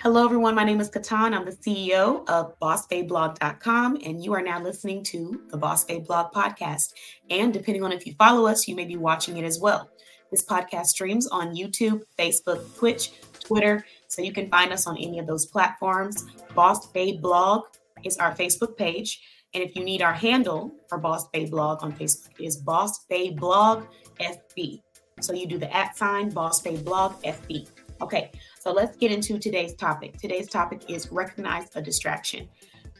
Hello, everyone. My name is KeTohn. I'm the CEO of BossBabeBlog.com, and you are now listening to the Boss Babe Blog podcast. And depending on if you follow us, you may be watching it as well. This podcast streams on YouTube, Facebook, Twitch, Twitter, so you can find us on any of those platforms. Boss Babe Blog is our Facebook page. And if you need our handle for Boss Babe Blog on Facebook, it is Boss Babe Blog FB. So you do the at sign Boss Babe Blog FB. Okay, so let's get into today's topic. Today's topic is recognize a distraction.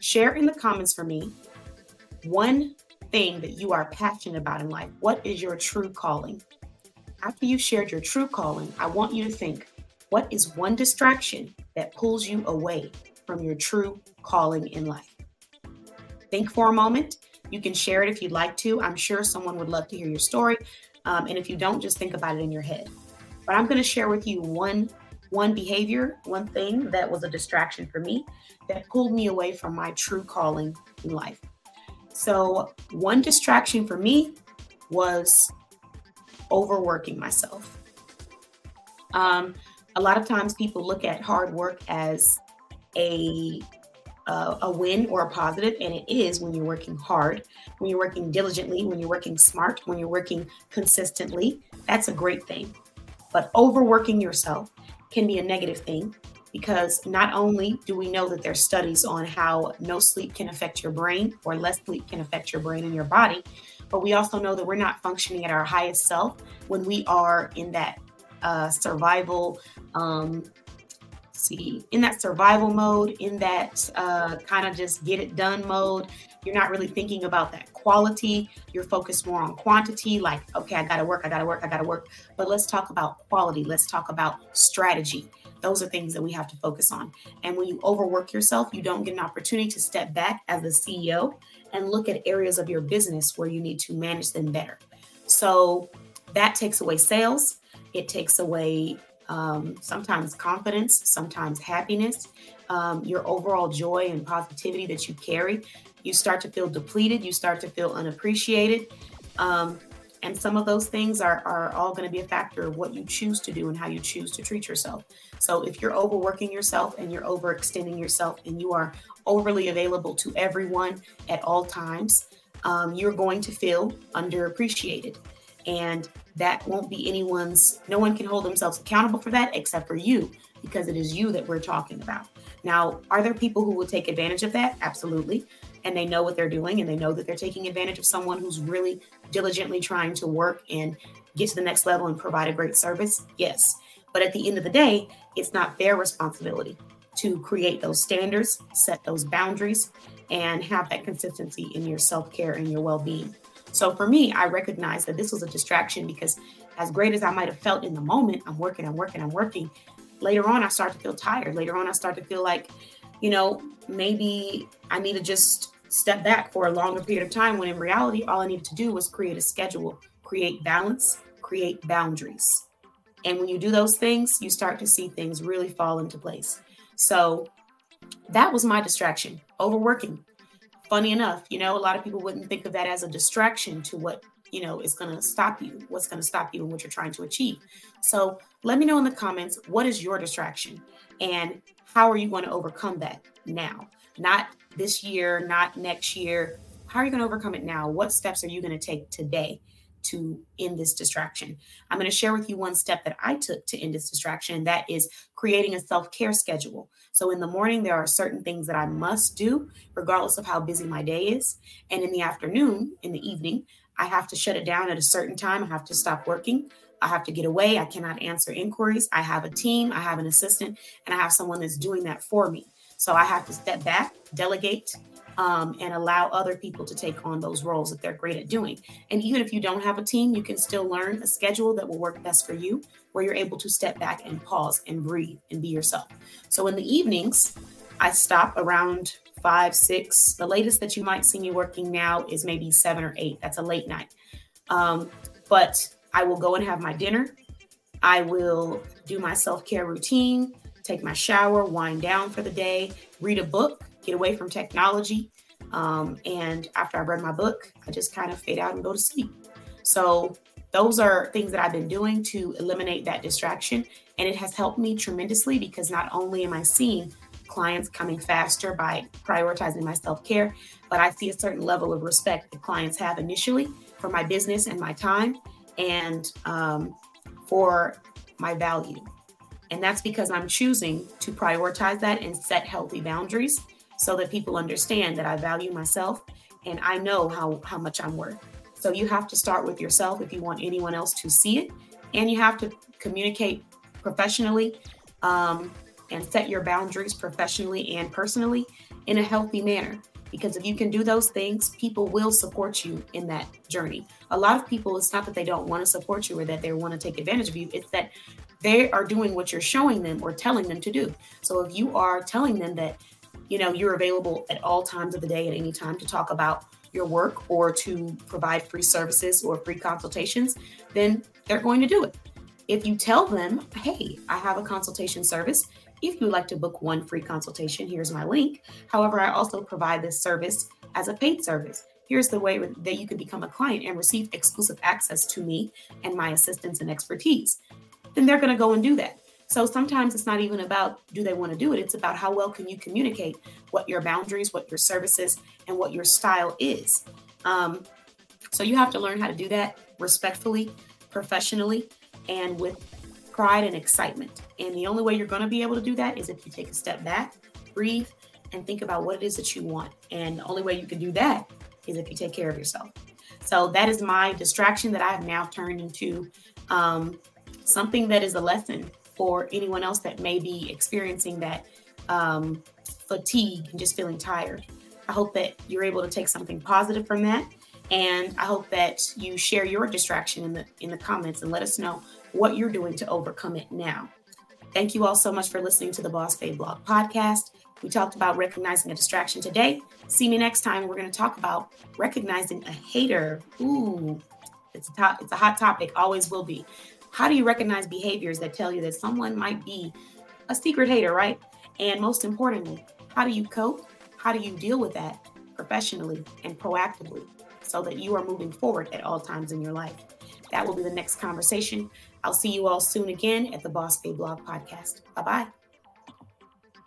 Share in the comments for me one thing that you are passionate about in life. What is your true calling? After you've shared your true calling, I want you to think what is one distraction that pulls you away from your true calling in life? Think for a moment. You can share it if you'd like to. I'm sure someone would love to hear your story. Um, and if you don't, just think about it in your head. But I'm going to share with you one one behavior, one thing that was a distraction for me that pulled me away from my true calling in life. So, one distraction for me was overworking myself. Um, a lot of times people look at hard work as a uh, a win or a positive, and it is when you're working hard, when you're working diligently, when you're working smart, when you're working consistently. That's a great thing. But overworking yourself can be a negative thing because not only do we know that there's studies on how no sleep can affect your brain or less sleep can affect your brain and your body, but we also know that we're not functioning at our highest self when we are in that uh, survival um, see in that survival mode in that uh, kind of just get it done mode. You're not really thinking about that quality. You're focused more on quantity, like, okay, I got to work, I got to work, I got to work. But let's talk about quality. Let's talk about strategy. Those are things that we have to focus on. And when you overwork yourself, you don't get an opportunity to step back as a CEO and look at areas of your business where you need to manage them better. So that takes away sales. It takes away um, sometimes confidence, sometimes happiness, um, your overall joy and positivity that you carry you start to feel depleted, you start to feel unappreciated. Um, and some of those things are, are all going to be a factor of what you choose to do and how you choose to treat yourself. So if you're overworking yourself and you're overextending yourself and you are overly available to everyone at all times, um, you're going to feel underappreciated. And that won't be anyone's, no one can hold themselves accountable for that except for you, because it is you that we're talking about. Now, are there people who will take advantage of that? Absolutely and they know what they're doing and they know that they're taking advantage of someone who's really diligently trying to work and get to the next level and provide a great service? Yes. But at the end of the day, it's not their responsibility to create those standards, set those boundaries, and have that consistency in your self care and your well being. So for me, I recognize that this was a distraction because, as great as I might have felt in the moment, I'm working, I'm working, I'm working. Later on, I start to feel tired. Later on, I start to feel like you know, maybe I need to just step back for a longer period of time when in reality, all I needed to do was create a schedule, create balance, create boundaries. And when you do those things, you start to see things really fall into place. So that was my distraction, overworking. Funny enough, you know, a lot of people wouldn't think of that as a distraction to what, you know, is going to stop you, what's going to stop you and what you're trying to achieve. So let me know in the comments what is your distraction and how are you going to overcome that now? Not this year, not next year. How are you going to overcome it now? What steps are you going to take today to end this distraction? I'm going to share with you one step that I took to end this distraction, and that is creating a self care schedule. So in the morning, there are certain things that I must do, regardless of how busy my day is. And in the afternoon, in the evening, I have to shut it down at a certain time. I have to stop working. I have to get away. I cannot answer inquiries. I have a team, I have an assistant, and I have someone that's doing that for me. So I have to step back, delegate, um, and allow other people to take on those roles that they're great at doing. And even if you don't have a team, you can still learn a schedule that will work best for you, where you're able to step back and pause and breathe and be yourself. So in the evenings, I stop around five, six. The latest that you might see me working now is maybe seven or eight. That's a late night. Um, but I will go and have my dinner. I will do my self care routine, take my shower, wind down for the day, read a book, get away from technology. Um, and after I read my book, I just kind of fade out and go to sleep. So those are things that I've been doing to eliminate that distraction. And it has helped me tremendously because not only am I seeing clients coming faster by prioritizing my self care, but I see a certain level of respect that clients have initially for my business and my time and um, for my value. And that's because I'm choosing to prioritize that and set healthy boundaries so that people understand that I value myself and I know how, how much I'm worth. So you have to start with yourself if you want anyone else to see it. And you have to communicate professionally um, and set your boundaries professionally and personally in a healthy manner. Because if you can do those things, people will support you in that journey. A lot of people, it's not that they don't want to support you or that they want to take advantage of you, it's that they are doing what you're showing them or telling them to do. So if you are telling them that, you know, you're available at all times of the day at any time to talk about your work or to provide free services or free consultations, then they're going to do it. If you tell them, hey, I have a consultation service. If you'd like to book one free consultation, here's my link. However, I also provide this service as a paid service. Here's the way that you can become a client and receive exclusive access to me and my assistance and expertise. Then they're going to go and do that. So sometimes it's not even about do they want to do it, it's about how well can you communicate what your boundaries, what your services, and what your style is. Um, so you have to learn how to do that respectfully, professionally, and with pride and excitement. And the only way you're going to be able to do that is if you take a step back, breathe, and think about what it is that you want. And the only way you can do that is if you take care of yourself. So that is my distraction that I have now turned into um, something that is a lesson for anyone else that may be experiencing that um, fatigue and just feeling tired. I hope that you're able to take something positive from that. And I hope that you share your distraction in the in the comments and let us know what you're doing to overcome it now. Thank you all so much for listening to the Boss Babe Blog podcast. We talked about recognizing a distraction today. See me next time. We're going to talk about recognizing a hater. Ooh, it's a top, it's a hot topic. Always will be. How do you recognize behaviors that tell you that someone might be a secret hater, right? And most importantly, how do you cope? How do you deal with that professionally and proactively so that you are moving forward at all times in your life? That will be the next conversation. I'll see you all soon again at the Boss Babe Blog podcast. Bye bye.